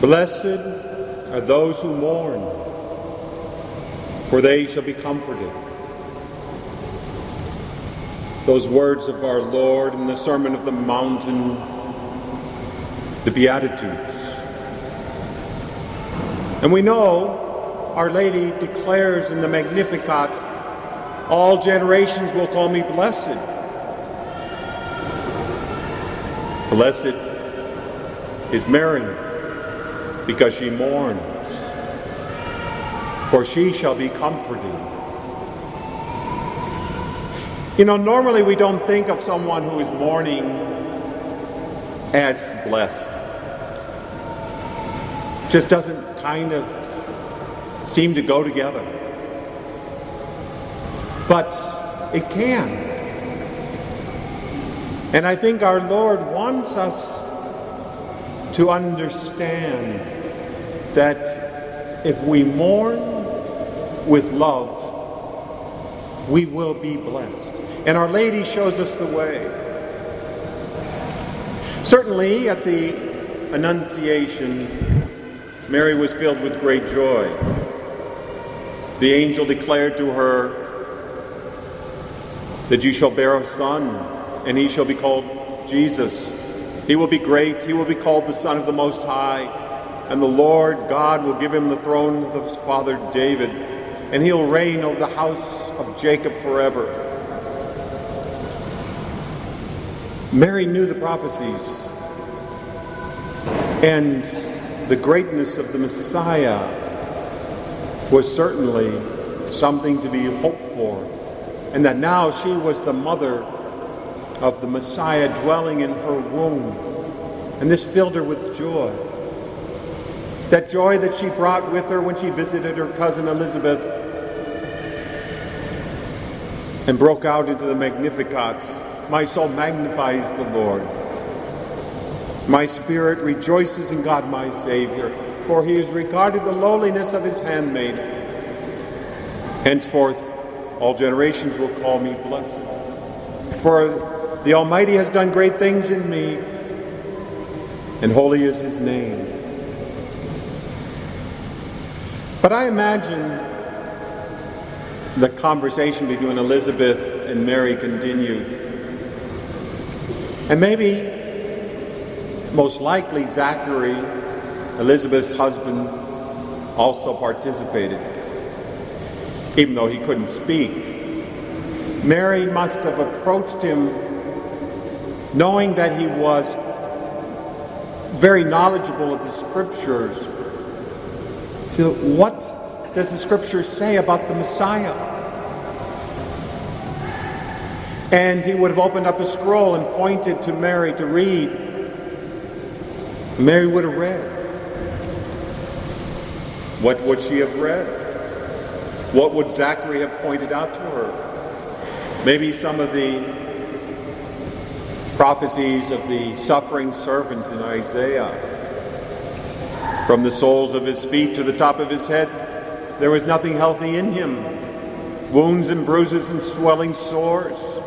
Blessed are those who mourn, for they shall be comforted. Those words of our Lord in the Sermon of the Mountain, the Beatitudes. And we know Our Lady declares in the Magnificat, all generations will call me blessed. Blessed is Mary because she mourns, for she shall be comforted. You know, normally we don't think of someone who is mourning as blessed. Just doesn't kind of seem to go together. But it can. And I think our Lord wants us to understand that if we mourn with love, we will be blessed. And Our Lady shows us the way. Certainly, at the Annunciation, Mary was filled with great joy. The angel declared to her that you shall bear a son, and he shall be called Jesus. He will be great, he will be called the Son of the Most High, and the Lord God will give him the throne of his father David, and he'll reign over the house of Jacob forever. Mary knew the prophecies, and the greatness of the Messiah was certainly something to be hoped for, and that now she was the mother of the Messiah dwelling in her womb. And this filled her with joy. That joy that she brought with her when she visited her cousin Elizabeth and broke out into the Magnificat. My soul magnifies the Lord. My spirit rejoices in God my Savior, for he has regarded the lowliness of his handmaid. Henceforth, all generations will call me blessed. For the Almighty has done great things in me, and holy is his name. But I imagine the conversation between Elizabeth and Mary continued. And maybe, most likely, Zachary, Elizabeth's husband, also participated, even though he couldn't speak. Mary must have approached him knowing that he was very knowledgeable of the scriptures. So, what does the scripture say about the Messiah? And he would have opened up a scroll and pointed to Mary to read. Mary would have read. What would she have read? What would Zachary have pointed out to her? Maybe some of the prophecies of the suffering servant in Isaiah. From the soles of his feet to the top of his head, there was nothing healthy in him. Wounds and bruises and swelling sores.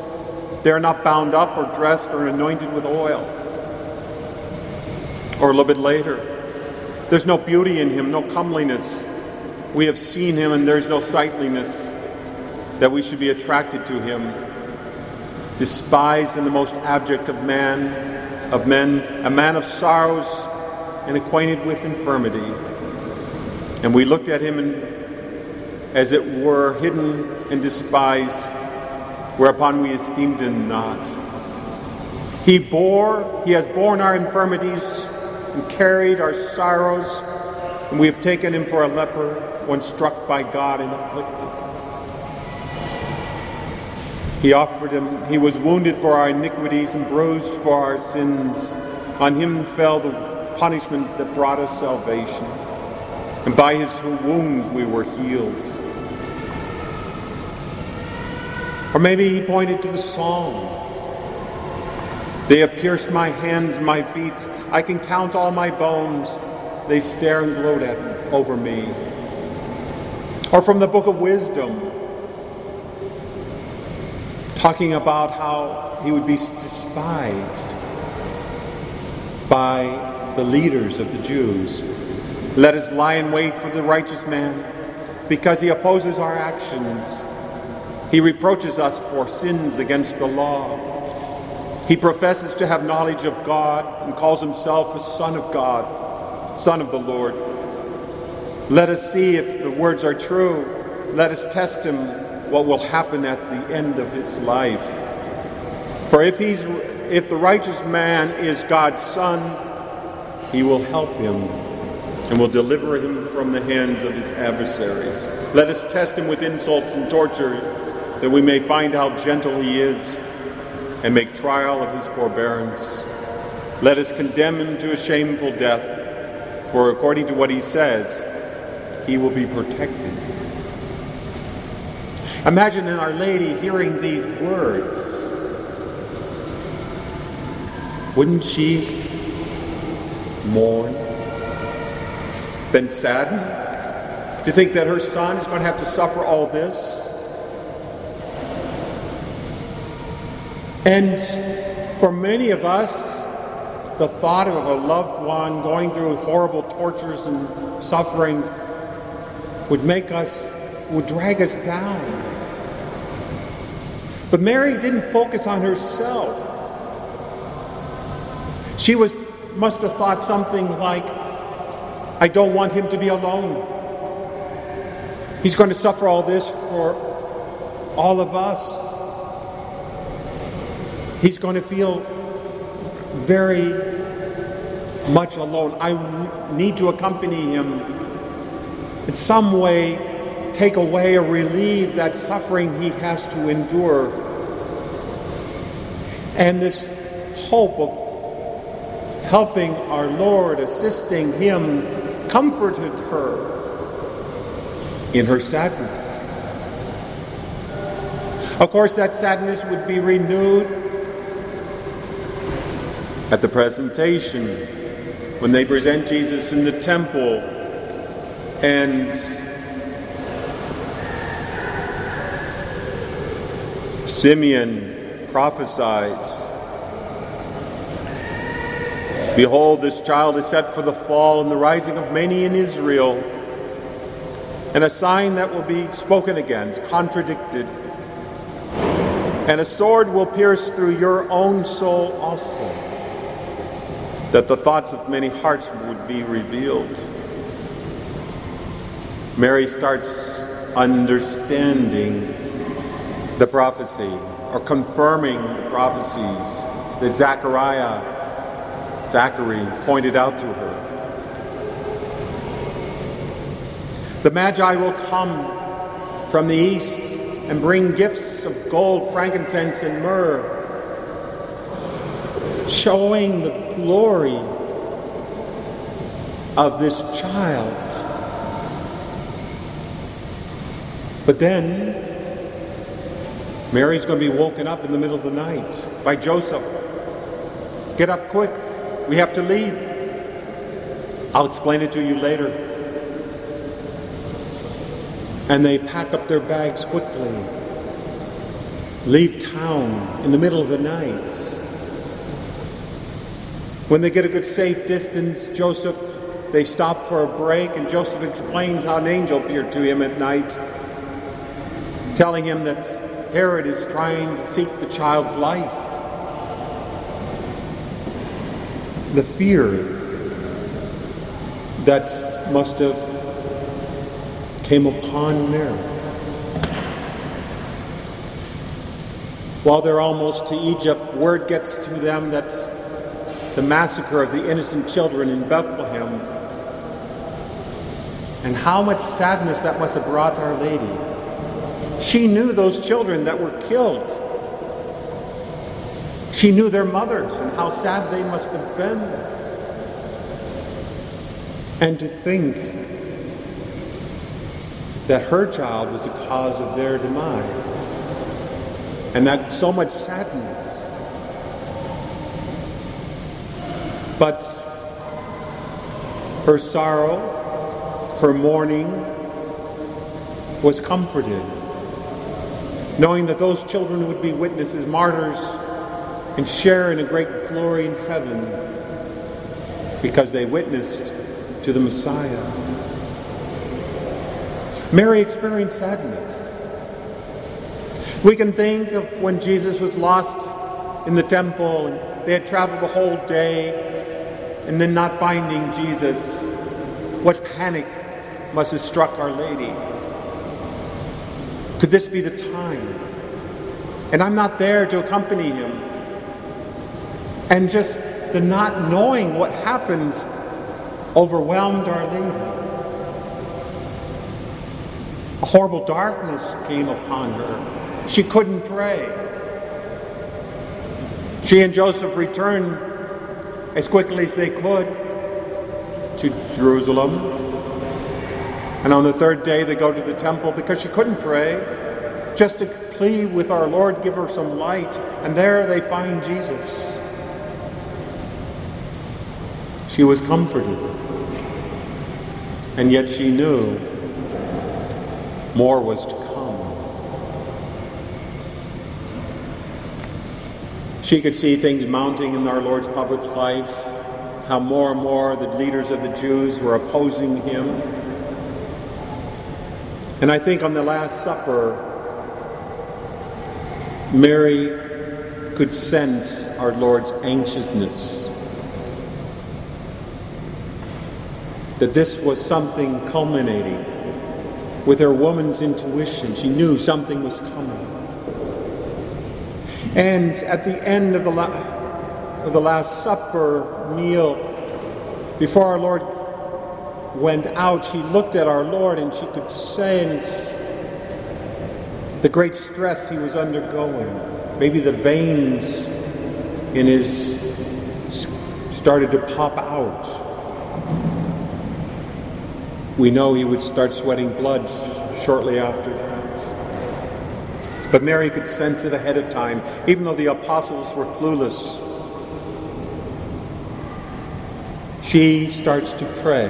They are not bound up or dressed or anointed with oil. Or a little bit later, there's no beauty in him, no comeliness. We have seen him and there's no sightliness that we should be attracted to him despised and the most abject of man, of men, a man of sorrows and acquainted with infirmity. And we looked at him and, as it were hidden and despised, whereupon we esteemed him not. He bore, he has borne our infirmities and carried our sorrows, and we have taken him for a leper, one struck by God and afflicted. He offered him, he was wounded for our iniquities and bruised for our sins. On him fell the punishment that brought us salvation. And by his wounds we were healed. Or maybe he pointed to the psalm. They have pierced my hands, my feet. I can count all my bones. They stare and gloat at over me. Or from the book of wisdom talking about how he would be despised by the leaders of the Jews. Let us lie in wait for the righteous man, because he opposes our actions. He reproaches us for sins against the law. He professes to have knowledge of God and calls himself a Son of God, Son of the Lord. Let us see if the words are true. Let us test him what will happen at the end of his life. For if he's if the righteous man is God's son, he will help him and will deliver him from the hands of his adversaries. Let us test him with insults and torture, that we may find how gentle he is and make trial of his forbearance. Let us condemn him to a shameful death, for according to what he says, he will be protected. Imagine Our Lady hearing these words. Wouldn't she mourn? Been saddened? Do you think that her son is going to have to suffer all this? And for many of us, the thought of a loved one going through horrible tortures and suffering would make us, would drag us down. But Mary didn't focus on herself. She was, must have thought something like, I don't want him to be alone. He's going to suffer all this for all of us. He's going to feel very much alone. I need to accompany him in some way, take away or relieve that suffering he has to endure. And this hope of helping our Lord, assisting Him, comforted her in her sadness. Of course, that sadness would be renewed at the presentation when they present Jesus in the temple and Simeon prophesies Behold, this child is set for the fall and the rising of many in Israel, and a sign that will be spoken against, contradicted. And a sword will pierce through your own soul also, that the thoughts of many hearts would be revealed. Mary starts understanding the prophecy or confirming the prophecies that Zechariah Zachary pointed out to her. The Magi will come from the east and bring gifts of gold, frankincense, and myrrh, showing the glory of this child. But then, Mary's going to be woken up in the middle of the night by Joseph. Get up quick. We have to leave. I'll explain it to you later. And they pack up their bags quickly, leave town in the middle of the night. When they get a good safe distance, Joseph, they stop for a break, and Joseph explains how an angel appeared to him at night, telling him that Herod is trying to seek the child's life. The fear that must have came upon Mary. While they're almost to Egypt, word gets to them that the massacre of the innocent children in Bethlehem and how much sadness that must have brought Our Lady. She knew those children that were killed. She knew their mothers and how sad they must have been. And to think that her child was the cause of their demise. And that so much sadness. But her sorrow, her mourning was comforted, knowing that those children would be witnesses, martyrs and share in a great glory in heaven. because they witnessed to the Messiah. Mary experienced sadness. We can think of when Jesus was lost in the temple and they had traveled the whole day and then not finding Jesus. What panic must have struck Our Lady. Could this be the time? And I'm not there to accompany him. And just the not knowing what happened overwhelmed Our Lady. A horrible darkness came upon her. She couldn't pray. She and Joseph returned as quickly as they could to Jerusalem. And on the third day, they go to the temple because she couldn't pray, just to plead with our Lord, give her some light. And there they find Jesus. She was comforted. And yet she knew more was to come. She could see things mounting in our Lord's public life, how more and more the leaders of the Jews were opposing him. And I think on the Last Supper, Mary could sense our Lord's anxiousness. That this was something culminating with her woman's intuition. She knew something was coming. And at the end of the, la- of the Last Supper meal, before our Lord went out, she looked at our Lord and she could sense the great stress he was undergoing. Maybe the veins in his started to pop out. We know he would start sweating blood shortly after that. But Mary could sense it ahead of time, even though the apostles were clueless. She starts to pray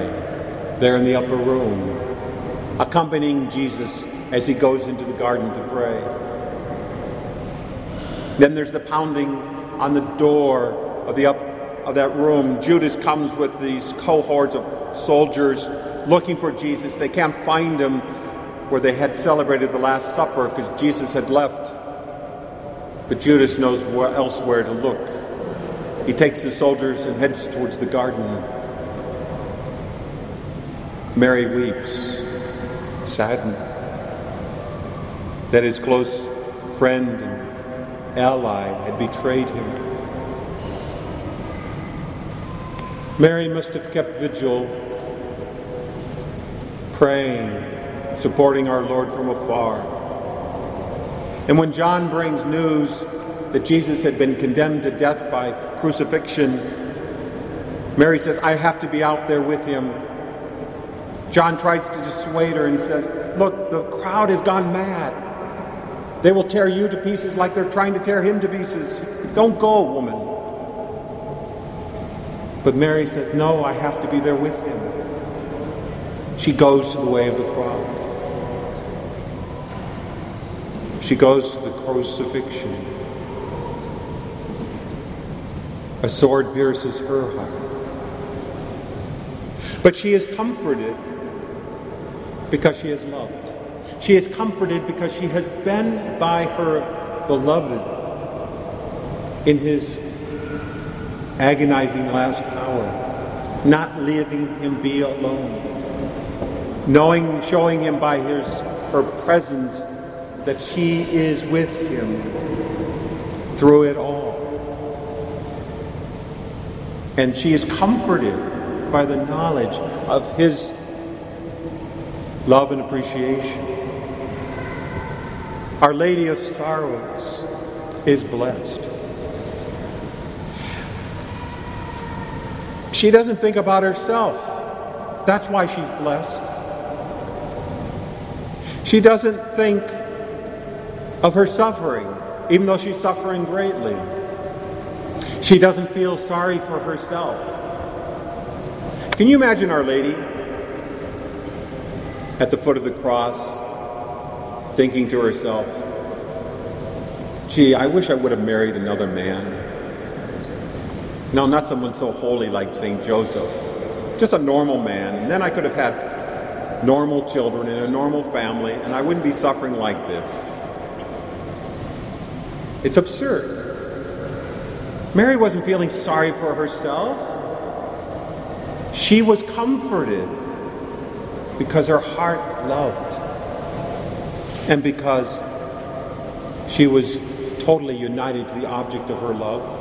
there in the upper room, accompanying Jesus as he goes into the garden to pray. Then there's the pounding on the door of the up of that room. Judas comes with these cohorts of soldiers looking for Jesus. They can't find him where they had celebrated the Last Supper because Jesus had left. But Judas knows where, elsewhere to look. He takes the soldiers and heads towards the garden. Mary weeps, saddened that his close friend and ally had betrayed him. Mary must have kept vigil praying, supporting our Lord from afar. And when John brings news that Jesus had been condemned to death by crucifixion, Mary says, I have to be out there with him. John tries to dissuade her and says, Look, the crowd has gone mad. They will tear you to pieces like they're trying to tear him to pieces. Don't go, woman. But Mary says, No, I have to be there with him. She goes to the way of the cross. She goes to the crucifixion. A sword pierces her heart. But she is comforted because she is loved. She is comforted because she has been by her beloved in his agonizing last hour, not leaving him be alone knowing, showing him by his, her presence that she is with him through it all. And she is comforted by the knowledge of his love and appreciation. Our Lady of Sorrows is blessed. She doesn't think about herself. That's why she's blessed. She doesn't think of her suffering, even though she's suffering greatly. She doesn't feel sorry for herself. Can you imagine Our Lady at the foot of the cross thinking to herself, gee, I wish I would have married another man. No, not someone so holy like St. Joseph. Just a normal man. And then I could have had normal children in a normal family, and I wouldn't be suffering like this. It's absurd. Mary wasn't feeling sorry for herself. She was comforted because her heart loved and because she was totally united to the object of her love.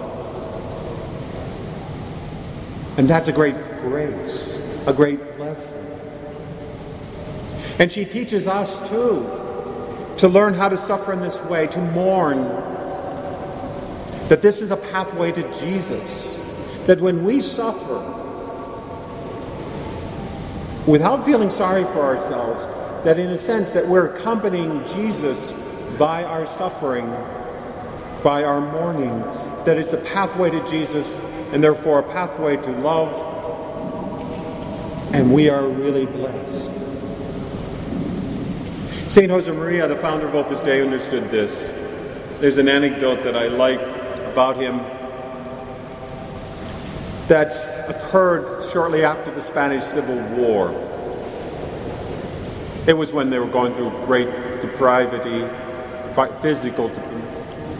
And that's a great grace, a great blessing. And she teaches us too to learn how to suffer in this way, to mourn that this is a pathway to Jesus. That when we suffer, without feeling sorry for ourselves, that in a sense that we're accompanying Jesus by our suffering, by our mourning, that it's a pathway to Jesus and therefore a pathway to love, and we are really blessed. St. Josemaria, the founder of Opus Dei, understood this. There's an anecdote that I like about him that occurred shortly after the Spanish Civil War. It was when they were going through great depravity, physical,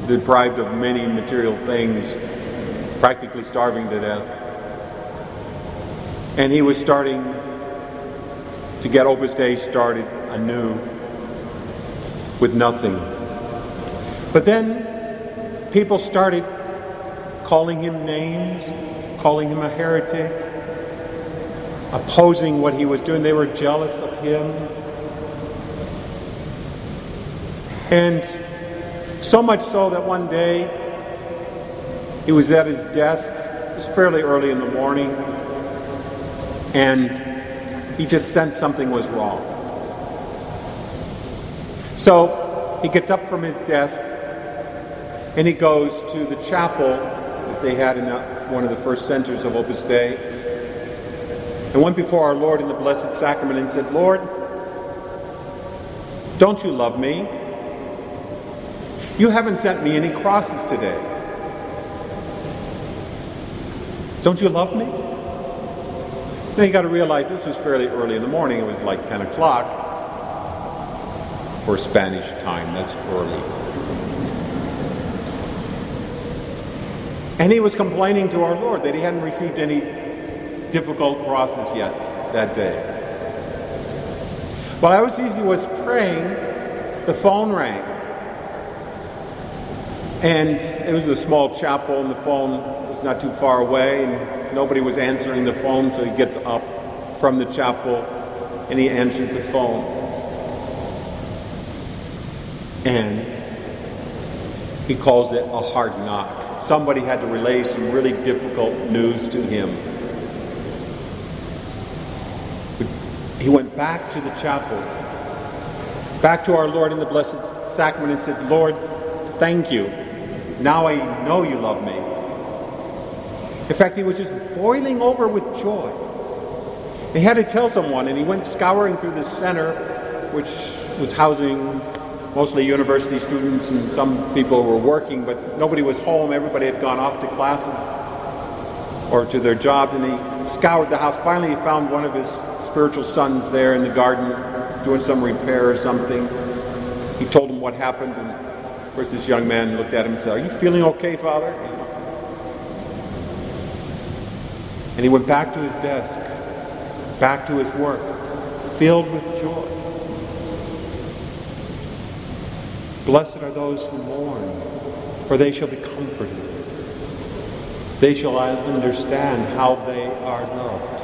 deprived of many material things, practically starving to death. And he was starting to get Opus Dei started anew with nothing. But then people started calling him names, calling him a heretic, opposing what he was doing. They were jealous of him. And so much so that one day he was at his desk, it was fairly early in the morning, and he just sensed something was wrong. So he gets up from his desk and he goes to the chapel that they had in that, one of the first centers of Opus Dei and went before our Lord in the Blessed Sacrament and said, Lord, don't you love me? You haven't sent me any crosses today. Don't you love me? Now you got to realize this was fairly early in the morning. It was like 10 o'clock for Spanish time. That's early. And he was complaining to our Lord that he hadn't received any difficult crosses yet that day. While I was he was praying, the phone rang. And it was a small chapel, and the phone was not too far away, and nobody was answering the phone, so he gets up from the chapel and he answers the phone. And he calls it a hard knock somebody had to relay some really difficult news to him. He went back to the chapel, back to our Lord in the Blessed Sacrament, and said, Lord, thank you. Now I know you love me. In fact, he was just boiling over with joy. He had to tell someone, and he went scouring through the center, which was housing mostly university students and some people were working, but nobody was home. Everybody had gone off to classes or to their job, and he scoured the house. Finally, he found one of his spiritual sons there in the garden doing some repair or something. He told him what happened, and of course, this young man looked at him and said, Are you feeling okay, Father? And he went back to his desk, back to his work, filled with joy. Blessed are those who mourn, for they shall be comforted. They shall understand how they are loved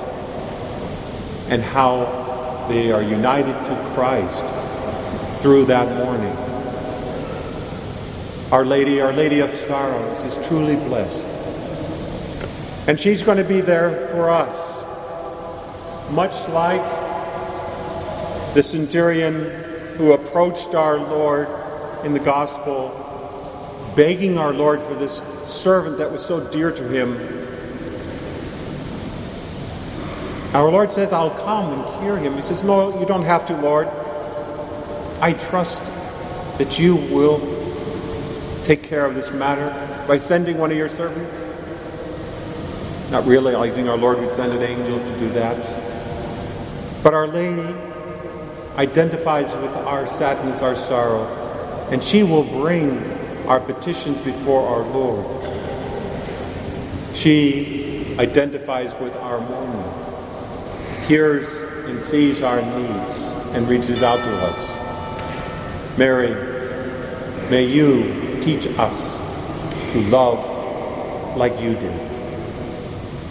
and how they are united to Christ through that mourning. Our Lady, Our Lady of Sorrows, is truly blessed. And she's going to be there for us, much like the centurion who approached our Lord in the gospel, begging our Lord for this servant that was so dear to him. Our Lord says, I'll come and cure him. He says, No, you don't have to, Lord. I trust that you will take care of this matter by sending one of your servants. not realizing our Lord would send an angel to do that. But Our Lady identifies with our sadness, our sorrow, and she will bring our petitions before our Lord. She identifies with our mourning, hears and sees our needs, and reaches out to us. Mary, may you teach us to love like you did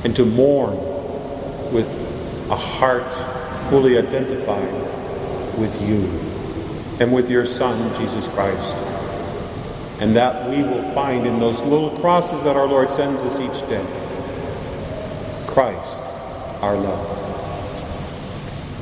and to mourn with a heart fully identified with you and with your Son, Jesus Christ. And that we will find in those little crosses that our Lord sends us each day Christ, our love.